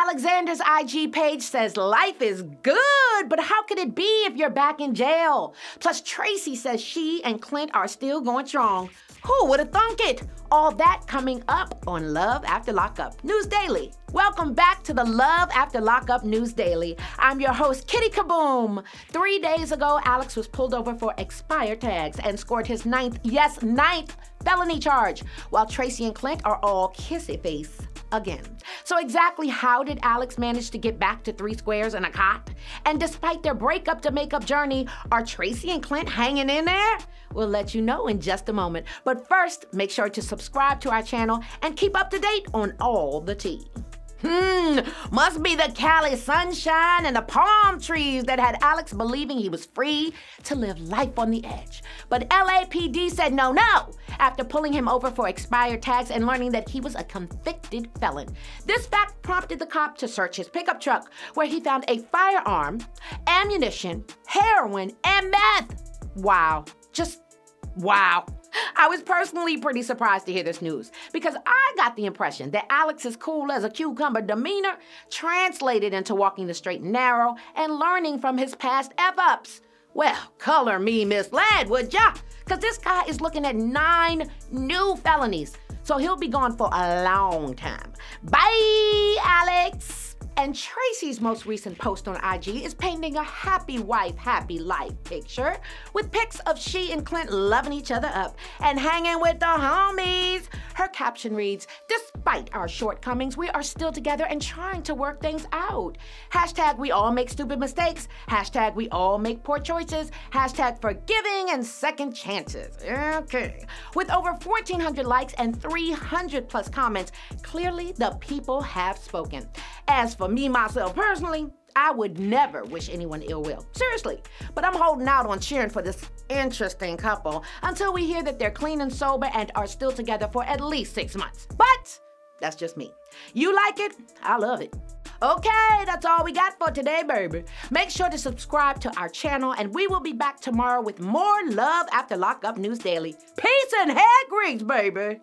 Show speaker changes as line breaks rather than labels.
Alexander's IG page says life is good, but how could it be if you're back in jail? Plus, Tracie says she and Clint are still going strong. Who would have thunk it? All that coming up on Love After Lockup News Daily. Welcome back to the Love After Lockup News Daily. I'm your host, Kittie KaBoom. Three days ago, Alex was pulled over for expired tags and scored his ninth, yes, ninth felony charge, while Tracie and Clint are all kissy face again. So, exactly how did Alex manage to get back to three squares and a cot? And despite their breakup to makeup journey, are Tracie and Clint hanging in there? We'll let you know in just a moment. But first, make sure to subscribe to our channel and keep up to date on all the tea. Hmm, must be the Cali sunshine and the palm trees that had Alex believing he was free to live life on the edge. But LAPD said no, no, after pulling him over for expired tags and learning that he was a convicted felon. This fact prompted the cop to search his pickup truck, where he found a firearm, ammunition, heroin, and meth. Wow, just wow. I was personally pretty surprised to hear this news because I got the impression that Alex's cool as a cucumber demeanor translated into walking the straight and narrow and learning from his past F ups. Well, color me misled, would ya? Because this guy is looking at nine new felonies, so he'll be gone for a long time. Bye, Alex! And Tracie's most recent post on IG is painting a happy wife, happy life picture with pics of she and Clint loving each other up and hanging with the homies. Her caption reads Despite our shortcomings, we are still together and trying to work things out. Hashtag we all make stupid mistakes. Hashtag we all make poor choices. Hashtag forgiving and second chances. Okay. With over 1,400 likes and 300 plus comments, clearly the people have spoken. As for me, myself personally, I would never wish anyone ill will. Seriously. But I'm holding out on cheering for this interesting couple until we hear that they're clean and sober and are still together for at least six months. But that's just me. You like it? I love it. Okay, that's all we got for today, baby. Make sure to subscribe to our channel, and we will be back tomorrow with more Love After Lockup News Daily. Peace and hair grease, baby.